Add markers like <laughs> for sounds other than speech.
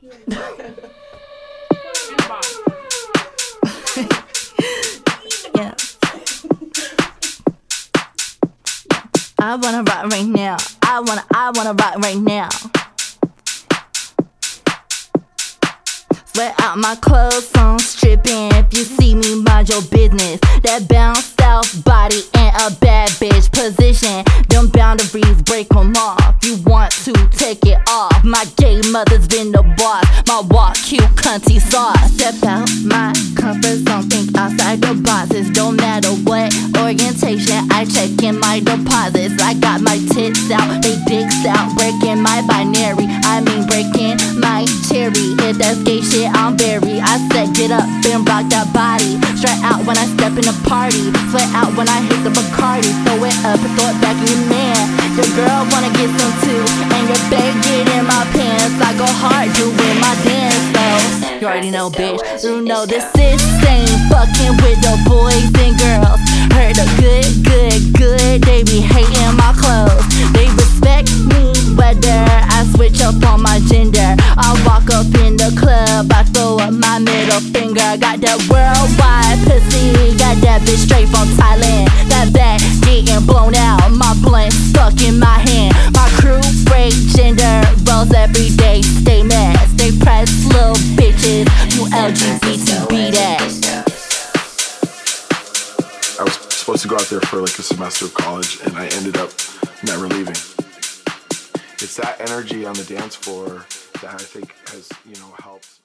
<laughs> yeah. I wanna rock right now. I wanna, I wanna rock right now. Sweat out my clothes on stripping. If you see me, mind your business. That bounced out body and a bad bitch position. Them boundaries break break 'em off. You want to take it off. My gay mother's been the boss. My walk cute cunty sauce. Step out my comfort zone. Think outside the boxes. Don't matter what orientation. I check in my deposits. I got my tits out. They dicks out. Breaking my binary. I mean breaking my cherry. If that's gay shit, I'm very. I said get up and rock that body. Straight out when in a party. Sweat out when I hit the Bacardi. Throw it up and throw it back in your man. Your girl wanna get some too. And your babe get in my pants. I go hard doing my dance though. You already know, bitch. You know this is same fucking with the boys and girls. Heard a good, good, good. They be hating my clothes. They respect me whether I switch up on my gender. I walk up in the club, I throw up my middle finger. Got that worldwide pussy, bitch straight from Thailand. That back getting blown out, my blunt stuck in my hand. My crew break gender roles every day. Stay mad, stay little bitches. You LGBT. I was supposed to go out there for like a semester of college, and I ended up never leaving. It's that energy on the dance floor that I think has, you know, helped.